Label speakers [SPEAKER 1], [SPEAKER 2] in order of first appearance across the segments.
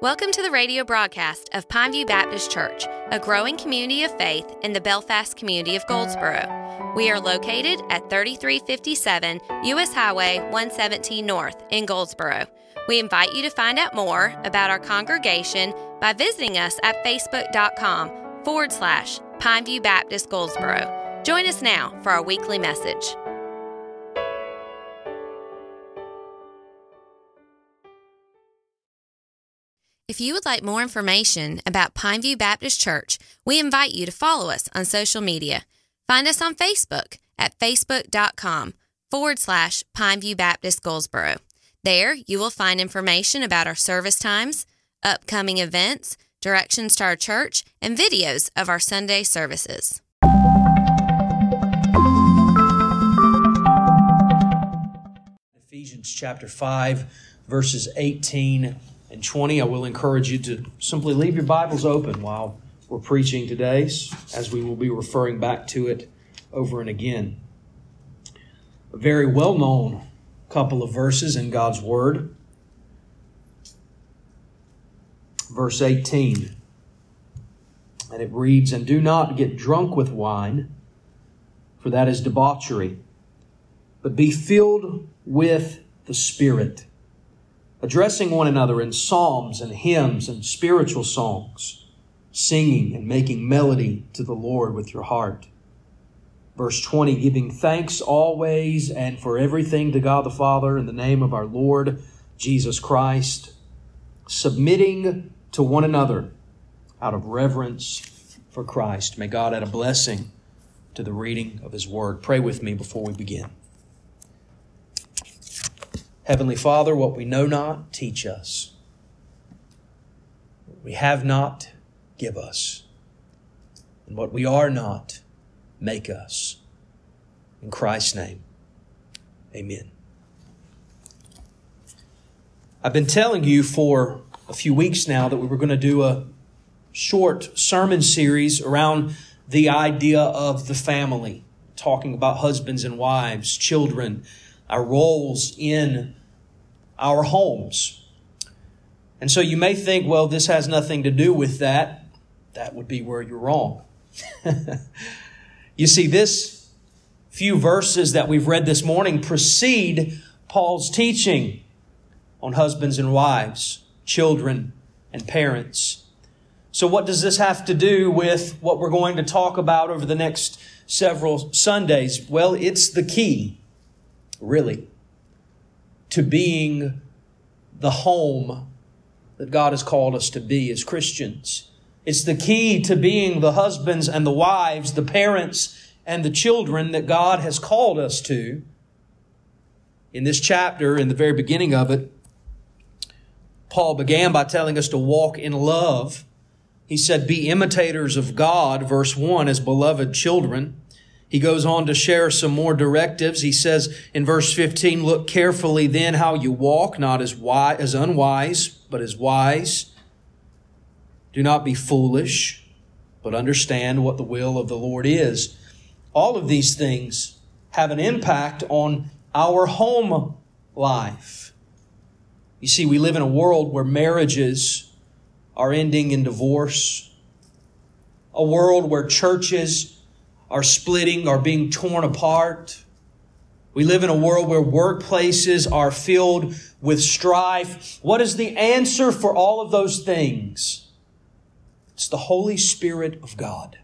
[SPEAKER 1] Welcome to the radio broadcast of Pineview Baptist Church, a growing community of faith in the Belfast community of Goldsboro. We are located at 3357 U.S. Highway 117 North in Goldsboro. We invite you to find out more about our congregation by visiting us at facebook.com forward slash Pineview Baptist Goldsboro. Join us now for our weekly message. If you would like more information about Pineview Baptist Church, we invite you to follow us on social media. Find us on Facebook at facebook.com forward slash Pineview Baptist Goldsboro. There, you will find information about our service times, upcoming events, directions to our church, and videos of our Sunday services.
[SPEAKER 2] Ephesians chapter 5, verses 18 and 20. I will encourage you to simply leave your Bibles open while we're preaching today, as we will be referring back to it over and again. A very well known couple of verses in God's Word. Verse 18. And it reads, And do not get drunk with wine, for that is debauchery, but be filled with the Spirit addressing one another in psalms and hymns and spiritual songs, singing and making melody to the Lord with your heart. Verse 20, giving thanks always and for everything to God the Father in the name of our Lord Jesus Christ, submitting to one another out of reverence for Christ. May God add a blessing to the reading of His Word. Pray with me before we begin. Heavenly Father, what we know not, teach us. What we have not, give us. And what we are not, make us. In Christ's name, amen. I've been telling you for a few weeks now that we were going to do a short sermon series around the idea of the family, talking about husbands and wives, children, our roles in our homes. And so you may think, well, this has nothing to do with that. That would be where you're wrong. you see, this few verses that we've read this morning precede Paul's teaching on husbands and wives, children and parents. So, what does this have to do with what we're going to talk about over the next several Sundays? Well, it's the key, really to being the home that God has called us to be as Christians. It's the key to being the husbands and the wives, the parents and the children that God has called us to. In this chapter, in the very beginning of it, Paul began by telling us to walk in love. He said, Be imitators of God, verse 1, as beloved children. He goes on to share some more directives. He says in verse 15, look carefully then how you walk, not as wise, as unwise, but as wise. Do not be foolish, but understand what the will of the Lord is. All of these things have an impact on our home life. You see, we live in a world where marriages are ending in divorce, a world where churches are splitting, are being torn apart. We live in a world where workplaces are filled with strife. What is the answer for all of those things? It's the Holy Spirit of God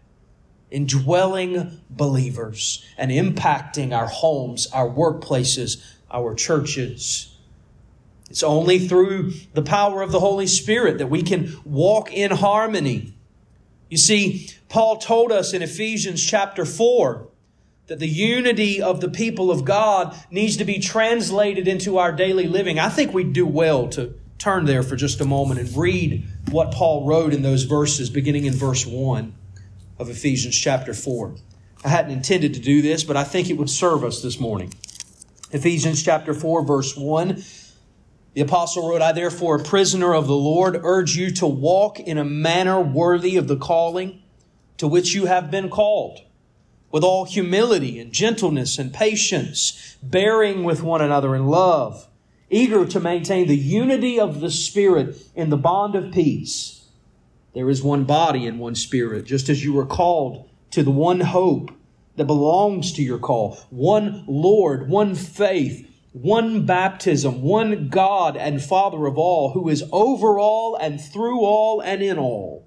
[SPEAKER 2] indwelling believers and impacting our homes, our workplaces, our churches. It's only through the power of the Holy Spirit that we can walk in harmony you see, Paul told us in Ephesians chapter 4 that the unity of the people of God needs to be translated into our daily living. I think we'd do well to turn there for just a moment and read what Paul wrote in those verses, beginning in verse 1 of Ephesians chapter 4. I hadn't intended to do this, but I think it would serve us this morning. Ephesians chapter 4, verse 1 the apostle wrote, I therefore, a prisoner of the Lord, urge you to walk in a manner worthy of the calling to which you have been called, with all humility and gentleness and patience, bearing with one another in love, eager to maintain the unity of the Spirit in the bond of peace. There is one body and one Spirit, just as you were called to the one hope that belongs to your call, one Lord, one faith, one baptism, one God and Father of all, who is over all and through all and in all.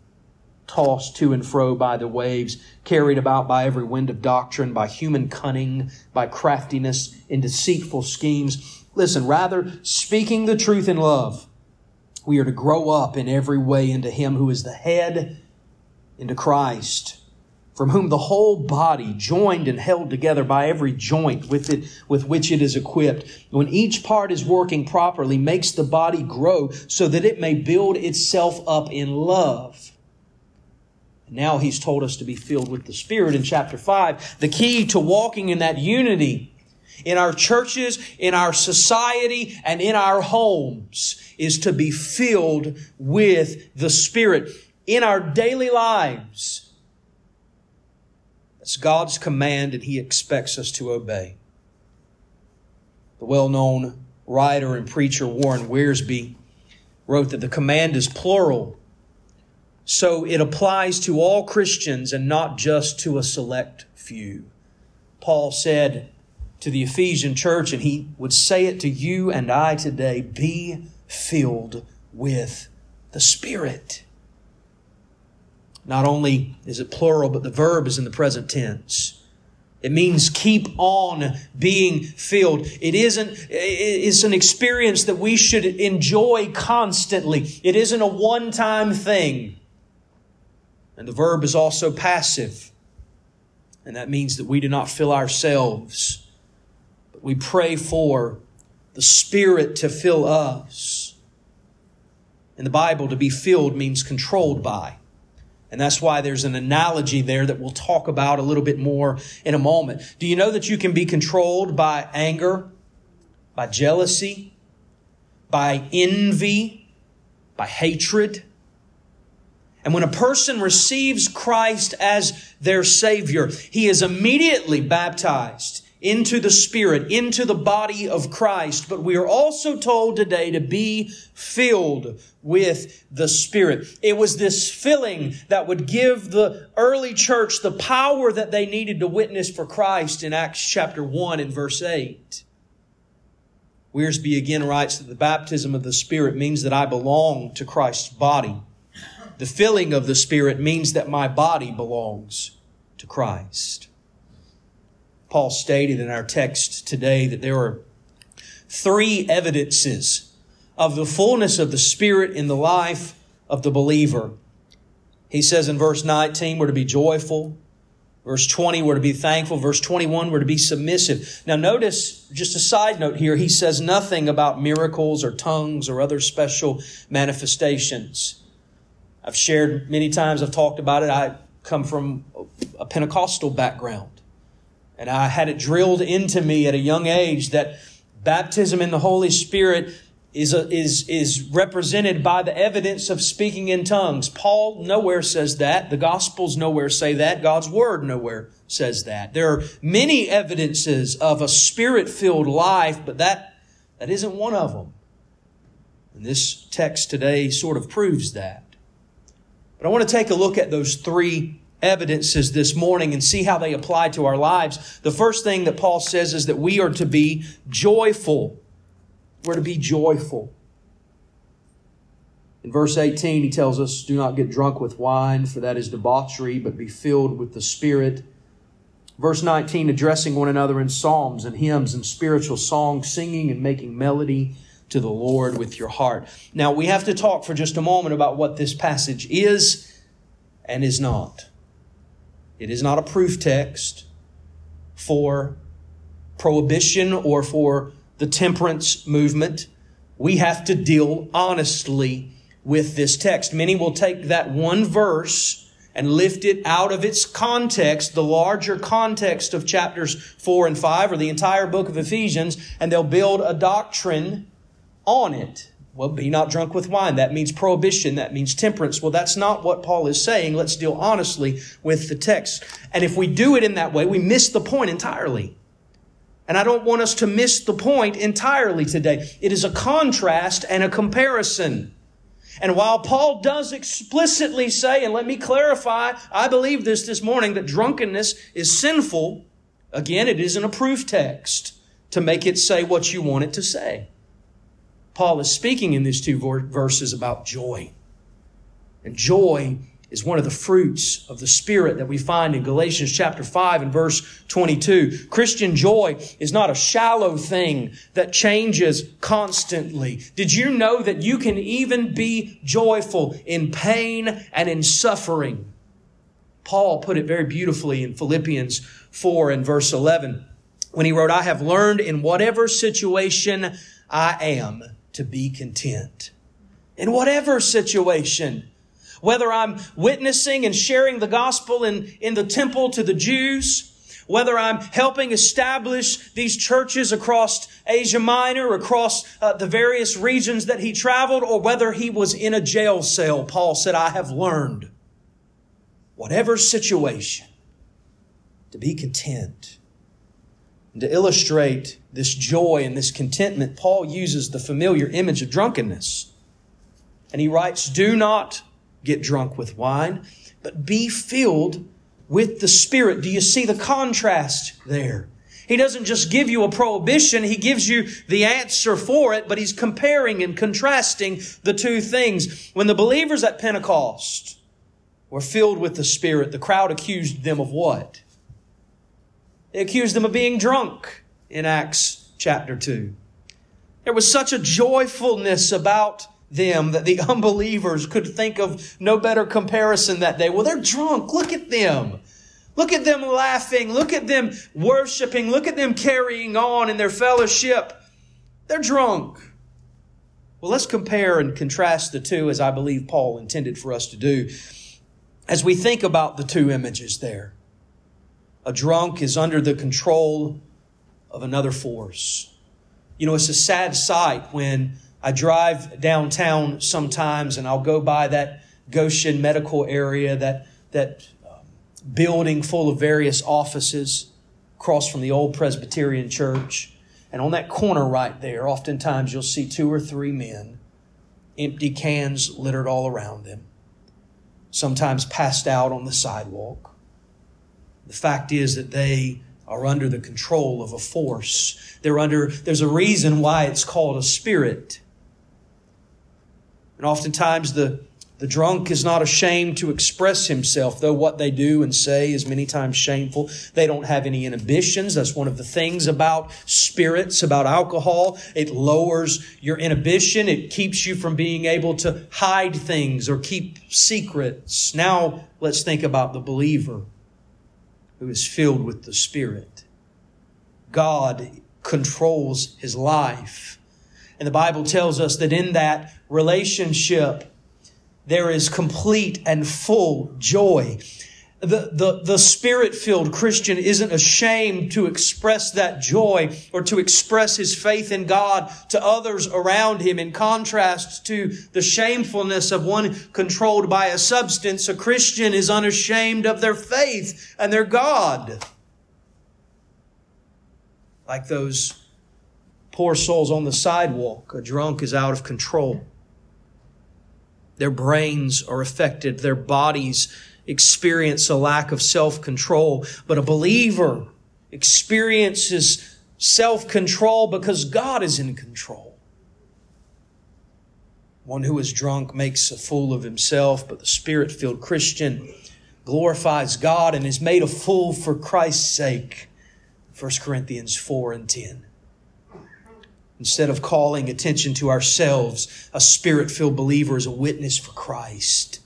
[SPEAKER 2] tossed to and fro by the waves, carried about by every wind of doctrine, by human cunning, by craftiness, in deceitful schemes. Listen, rather, speaking the truth in love, we are to grow up in every way into Him who is the head, into Christ from whom the whole body, joined and held together by every joint with it, with which it is equipped, when each part is working properly, makes the body grow so that it may build itself up in love. Now he's told us to be filled with the Spirit in chapter 5. The key to walking in that unity in our churches, in our society, and in our homes is to be filled with the Spirit. In our daily lives, it's God's command and He expects us to obey. The well known writer and preacher Warren Wiersbe wrote that the command is plural, so it applies to all Christians and not just to a select few. Paul said to the Ephesian church, and he would say it to you and I today be filled with the Spirit. Not only is it plural, but the verb is in the present tense. It means keep on being filled. It isn't, it's an experience that we should enjoy constantly. It isn't a one time thing. And the verb is also passive. And that means that we do not fill ourselves, but we pray for the Spirit to fill us. In the Bible, to be filled means controlled by. And that's why there's an analogy there that we'll talk about a little bit more in a moment. Do you know that you can be controlled by anger, by jealousy, by envy, by hatred? And when a person receives Christ as their Savior, he is immediately baptized into the Spirit, into the body of Christ. But we are also told today to be filled with the Spirit. It was this filling that would give the early church the power that they needed to witness for Christ in Acts chapter 1 and verse 8. Wiersbe again writes that the baptism of the Spirit means that I belong to Christ's body. The filling of the Spirit means that my body belongs to Christ. Paul stated in our text today that there are three evidences of the fullness of the Spirit in the life of the believer. He says in verse 19, we're to be joyful. Verse 20, we're to be thankful. Verse 21, we're to be submissive. Now notice, just a side note here, he says nothing about miracles or tongues or other special manifestations. I've shared many times, I've talked about it. I come from a Pentecostal background. And I had it drilled into me at a young age that baptism in the Holy Spirit is, a, is, is represented by the evidence of speaking in tongues. Paul nowhere says that. The Gospels nowhere say that. God's Word nowhere says that. There are many evidences of a spirit filled life, but that, that isn't one of them. And this text today sort of proves that. But I want to take a look at those three evidences this morning and see how they apply to our lives. The first thing that Paul says is that we are to be joyful. We're to be joyful. In verse 18, he tells us, Do not get drunk with wine, for that is debauchery, but be filled with the Spirit. Verse 19, addressing one another in psalms and hymns and spiritual songs, singing and making melody to the Lord with your heart. Now, we have to talk for just a moment about what this passage is and is not. It is not a proof text for prohibition or for the temperance movement. We have to deal honestly with this text. Many will take that one verse and lift it out of its context, the larger context of chapters 4 and 5 or the entire book of Ephesians, and they'll build a doctrine on it. Well, be not drunk with wine. That means prohibition. That means temperance. Well, that's not what Paul is saying. Let's deal honestly with the text. And if we do it in that way, we miss the point entirely. And I don't want us to miss the point entirely today. It is a contrast and a comparison. And while Paul does explicitly say, and let me clarify, I believe this this morning, that drunkenness is sinful, again, it isn't a proof text to make it say what you want it to say. Paul is speaking in these two verses about joy. And joy is one of the fruits of the Spirit that we find in Galatians chapter 5 and verse 22. Christian joy is not a shallow thing that changes constantly. Did you know that you can even be joyful in pain and in suffering? Paul put it very beautifully in Philippians 4 and verse 11 when he wrote, I have learned in whatever situation I am to be content. In whatever situation, whether I'm witnessing and sharing the gospel in, in the temple to the Jews, whether I'm helping establish these churches across Asia Minor, across uh, the various regions that he traveled, or whether he was in a jail cell, Paul said, I have learned, whatever situation, to be content. And to illustrate this joy and this contentment, Paul uses the familiar image of drunkenness. And he writes, Do not get drunk with wine, but be filled with the Spirit. Do you see the contrast there? He doesn't just give you a prohibition, he gives you the answer for it, but he's comparing and contrasting the two things. When the believers at Pentecost were filled with the Spirit, the crowd accused them of what? They accused them of being drunk in Acts chapter 2. There was such a joyfulness about them that the unbelievers could think of no better comparison that day. Well, they're drunk. Look at them. Look at them laughing. Look at them worshiping. Look at them carrying on in their fellowship. They're drunk. Well, let's compare and contrast the two as I believe Paul intended for us to do as we think about the two images there. A drunk is under the control of another force. You know, it's a sad sight when I drive downtown sometimes and I'll go by that Goshen medical area, that, that um, building full of various offices across from the old Presbyterian church. And on that corner right there, oftentimes you'll see two or three men, empty cans littered all around them, sometimes passed out on the sidewalk. The fact is that they are under the control of a force. They're under, there's a reason why it's called a spirit. And oftentimes the, the drunk is not ashamed to express himself, though what they do and say is many times shameful. They don't have any inhibitions. That's one of the things about spirits, about alcohol. It lowers your inhibition. It keeps you from being able to hide things or keep secrets. Now let's think about the believer who is filled with the Spirit. God controls his life. And the Bible tells us that in that relationship, there is complete and full joy. The, the, the spirit filled Christian isn't ashamed to express that joy or to express his faith in God to others around him. In contrast to the shamefulness of one controlled by a substance, a Christian is unashamed of their faith and their God. Like those poor souls on the sidewalk. A drunk is out of control. Their brains are affected. Their bodies experience a lack of self control. But a believer experiences self control because God is in control. One who is drunk makes a fool of himself, but the spirit filled Christian glorifies God and is made a fool for Christ's sake. 1 Corinthians 4 and 10. Instead of calling attention to ourselves, a spirit filled believer is a witness for Christ.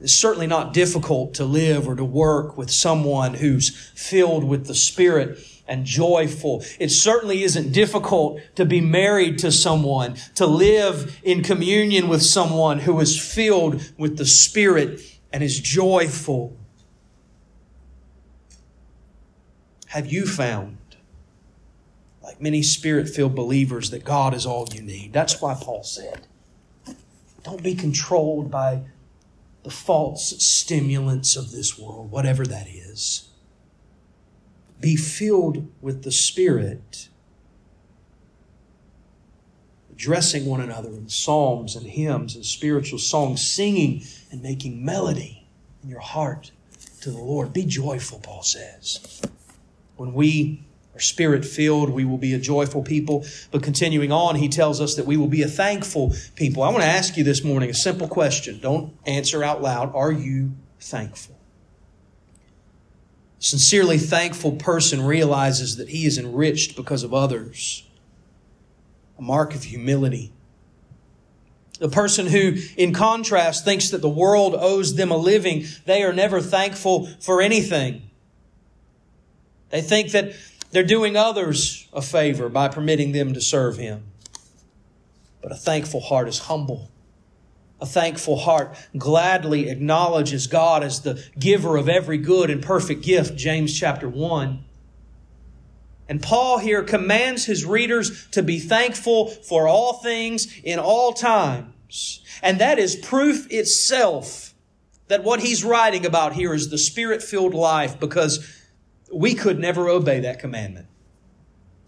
[SPEAKER 2] It's certainly not difficult to live or to work with someone who's filled with the Spirit and joyful. It certainly isn't difficult to be married to someone, to live in communion with someone who is filled with the Spirit and is joyful. Have you found, like many spirit filled believers, that God is all you need? That's why Paul said, don't be controlled by the false stimulants of this world, whatever that is. Be filled with the Spirit, addressing one another in psalms and hymns and spiritual songs, singing and making melody in your heart to the Lord. Be joyful, Paul says. When we are spirit filled, we will be a joyful people. But continuing on, he tells us that we will be a thankful people. I want to ask you this morning a simple question. Don't answer out loud. Are you thankful? A sincerely thankful person realizes that he is enriched because of others. A mark of humility. The person who, in contrast, thinks that the world owes them a living, they are never thankful for anything. They think that they're doing others a favor by permitting them to serve Him. But a thankful heart is humble a thankful heart gladly acknowledges God as the giver of every good and perfect gift, James chapter 1. And Paul here commands his readers to be thankful for all things in all times. And that is proof itself that what he's writing about here is the spirit filled life because we could never obey that commandment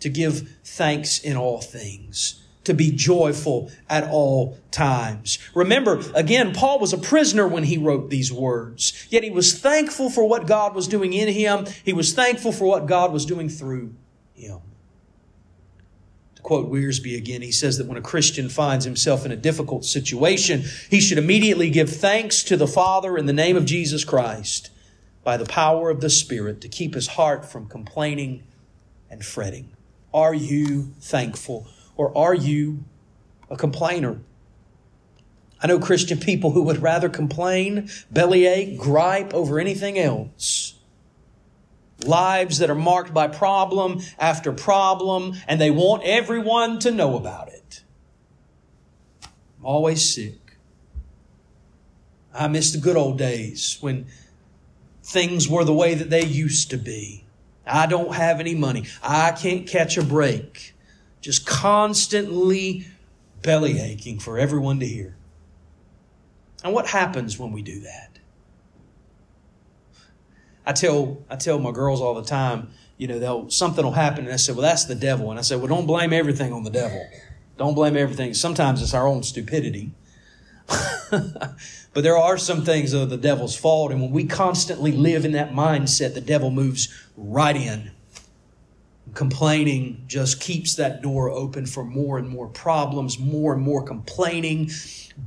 [SPEAKER 2] to give thanks in all things to be joyful at all times. Remember, again, Paul was a prisoner when he wrote these words, yet he was thankful for what God was doing in him. He was thankful for what God was doing through him. To quote Wiersbe again, he says that when a Christian finds himself in a difficult situation, he should immediately give thanks to the Father in the name of Jesus Christ by the power of the Spirit to keep his heart from complaining and fretting. Are you thankful? Or are you a complainer? I know Christian people who would rather complain, bellyache, gripe over anything else. Lives that are marked by problem after problem, and they want everyone to know about it. I'm always sick. I miss the good old days when things were the way that they used to be. I don't have any money. I can't catch a break just constantly belly aching for everyone to hear. And what happens when we do that? I tell I tell my girls all the time, you know, they'll something will happen, and I say, "Well, that's the devil." And I say, "Well, don't blame everything on the devil. Don't blame everything. Sometimes it's our own stupidity." but there are some things that are the devil's fault, and when we constantly live in that mindset, the devil moves right in Complaining just keeps that door open for more and more problems, more and more complaining.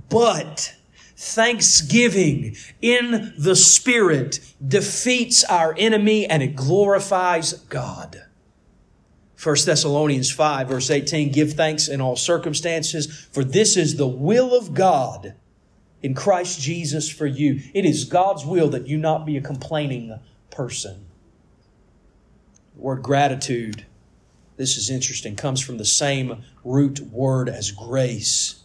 [SPEAKER 2] But thanksgiving in the Spirit defeats our enemy and it glorifies God. 1 Thessalonians 5 verse 18, give thanks in all circumstances, for this is the will of God in Christ Jesus for you. It is God's will that you not be a complaining person. The word gratitude, this is interesting, comes from the same root word as grace.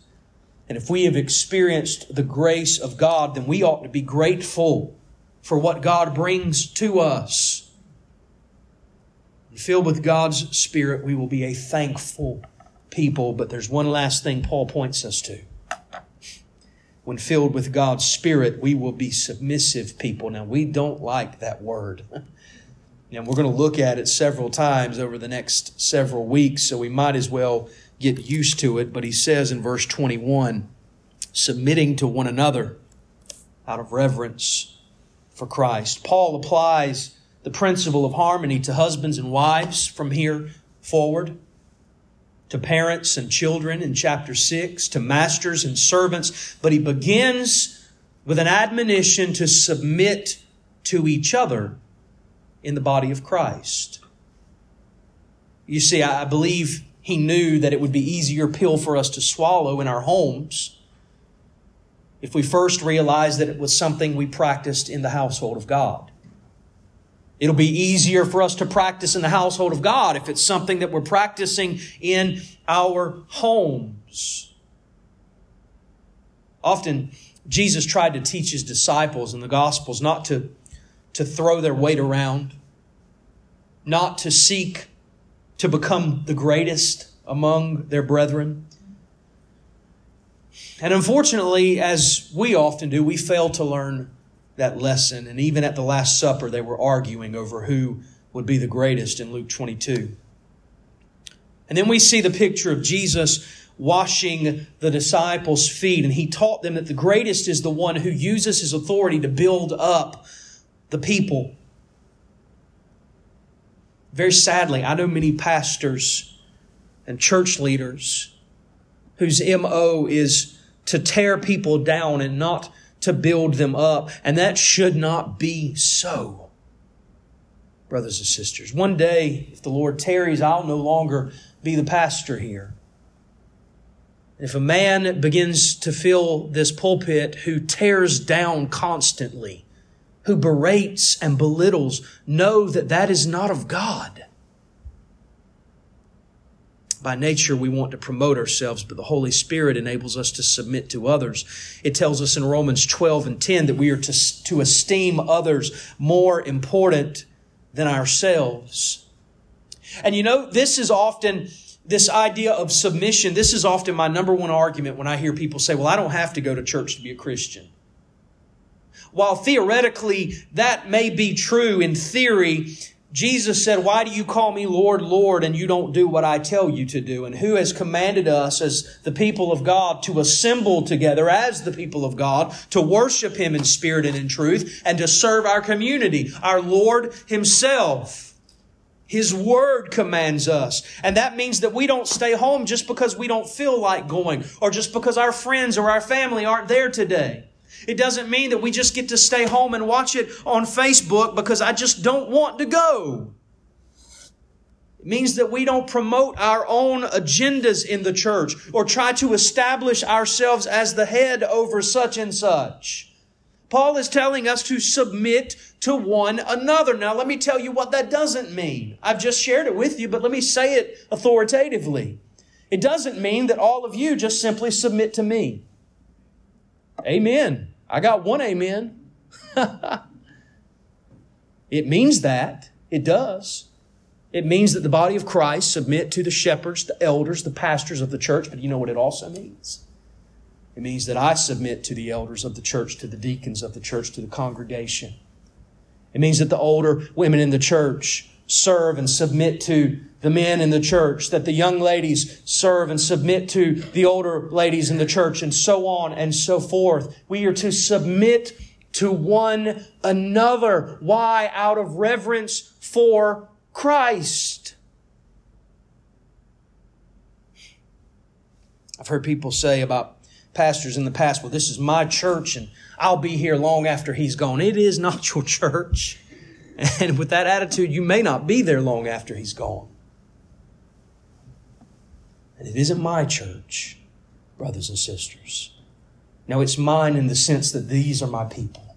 [SPEAKER 2] And if we have experienced the grace of God, then we ought to be grateful for what God brings to us. And filled with God's Spirit, we will be a thankful people. But there's one last thing Paul points us to. When filled with God's Spirit, we will be submissive people. Now, we don't like that word. And we're going to look at it several times over the next several weeks, so we might as well get used to it. But he says in verse 21 submitting to one another out of reverence for Christ. Paul applies the principle of harmony to husbands and wives from here forward, to parents and children in chapter 6, to masters and servants, but he begins with an admonition to submit to each other in the body of Christ. You see, I believe he knew that it would be easier pill for us to swallow in our homes if we first realized that it was something we practiced in the household of God. It'll be easier for us to practice in the household of God if it's something that we're practicing in our homes. Often, Jesus tried to teach his disciples in the Gospels not to, to throw their weight around, not to seek to become the greatest among their brethren. And unfortunately, as we often do, we fail to learn that lesson. And even at the Last Supper, they were arguing over who would be the greatest in Luke 22. And then we see the picture of Jesus washing the disciples' feet, and he taught them that the greatest is the one who uses his authority to build up the people. Very sadly, I know many pastors and church leaders whose MO is to tear people down and not to build them up. And that should not be so. Brothers and sisters, one day, if the Lord tarries, I'll no longer be the pastor here. If a man begins to fill this pulpit who tears down constantly, who berates and belittles, know that that is not of God. By nature, we want to promote ourselves, but the Holy Spirit enables us to submit to others. It tells us in Romans 12 and 10 that we are to, to esteem others more important than ourselves. And you know, this is often this idea of submission, this is often my number one argument when I hear people say, well, I don't have to go to church to be a Christian. While theoretically that may be true in theory, Jesus said, Why do you call me Lord, Lord, and you don't do what I tell you to do? And who has commanded us as the people of God to assemble together as the people of God, to worship Him in spirit and in truth, and to serve our community? Our Lord Himself. His word commands us. And that means that we don't stay home just because we don't feel like going or just because our friends or our family aren't there today. It doesn't mean that we just get to stay home and watch it on Facebook because I just don't want to go. It means that we don't promote our own agendas in the church or try to establish ourselves as the head over such and such. Paul is telling us to submit to one another. Now, let me tell you what that doesn't mean. I've just shared it with you, but let me say it authoritatively. It doesn't mean that all of you just simply submit to me. Amen. I got one amen. it means that. It does. It means that the body of Christ submit to the shepherds, the elders, the pastors of the church, but you know what it also means? It means that I submit to the elders of the church, to the deacons of the church, to the congregation. It means that the older women in the church serve and submit to the men in the church, that the young ladies serve and submit to the older ladies in the church, and so on and so forth. We are to submit to one another. Why? Out of reverence for Christ. I've heard people say about pastors in the past, well, this is my church and I'll be here long after he's gone. It is not your church. And with that attitude, you may not be there long after he's gone. And it isn't my church, brothers and sisters. No, it's mine in the sense that these are my people.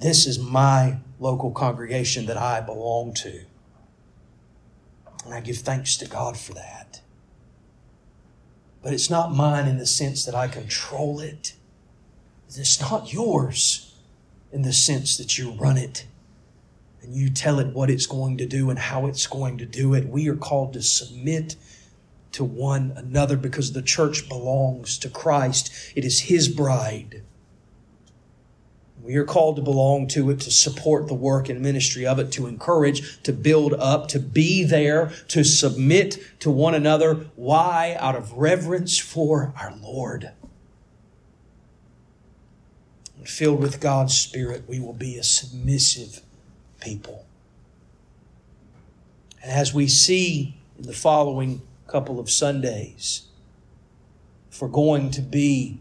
[SPEAKER 2] This is my local congregation that I belong to. And I give thanks to God for that. But it's not mine in the sense that I control it. It's not yours in the sense that you run it and you tell it what it's going to do and how it's going to do it. We are called to submit to one another because the church belongs to Christ. It is His bride. We are called to belong to it, to support the work and ministry of it, to encourage, to build up, to be there, to submit to one another. Why? Out of reverence for our Lord. And filled with God's Spirit, we will be a submissive people. And as we see in the following couple of Sundays, if we're going to be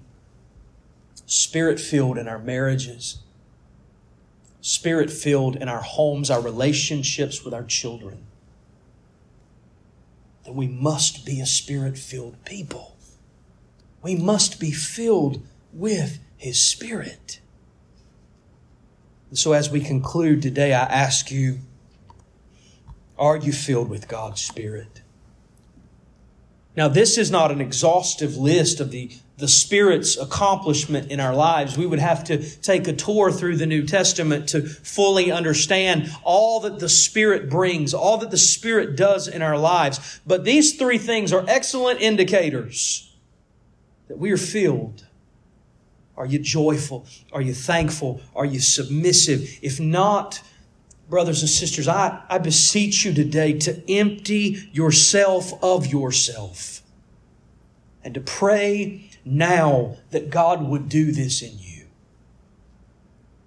[SPEAKER 2] spirit filled in our marriages, spirit filled in our homes, our relationships with our children, then we must be a spirit filled people. We must be filled with His Spirit. And so, as we conclude today, I ask you are you filled with God's Spirit? Now, this is not an exhaustive list of the, the Spirit's accomplishment in our lives. We would have to take a tour through the New Testament to fully understand all that the Spirit brings, all that the Spirit does in our lives. But these three things are excellent indicators that we are filled. Are you joyful? Are you thankful? Are you submissive? If not, brothers and sisters, I, I beseech you today to empty yourself of yourself and to pray now that God would do this in you.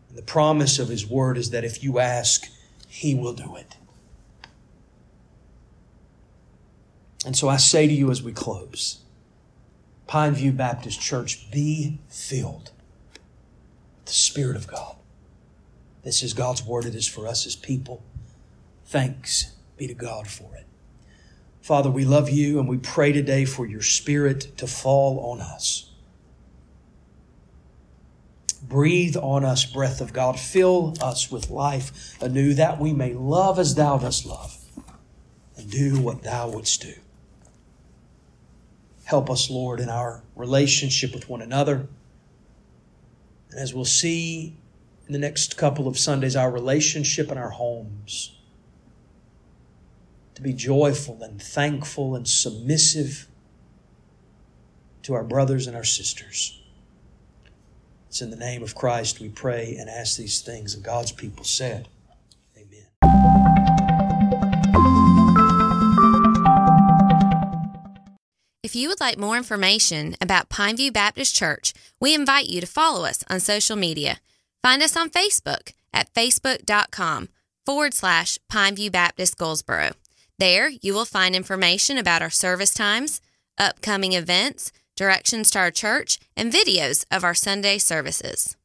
[SPEAKER 2] And the promise of His Word is that if you ask, He will do it. And so I say to you as we close, Pineview Baptist Church, be filled with the Spirit of God. This is God's word. It is for us as people. Thanks be to God for it. Father, we love you and we pray today for your Spirit to fall on us. Breathe on us, breath of God. Fill us with life anew that we may love as thou dost love and do what thou wouldst do. Help us, Lord, in our relationship with one another. And as we'll see in the next couple of Sundays our relationship in our homes. To be joyful and thankful and submissive to our brothers and our sisters. It's in the name of Christ we pray and ask these things. And God's people said,
[SPEAKER 1] If you would like more information about Pineview Baptist Church, we invite you to follow us on social media. Find us on Facebook at facebook.com forward slash Pineview Baptist Goldsboro. There, you will find information about our service times, upcoming events, directions to our church, and videos of our Sunday services.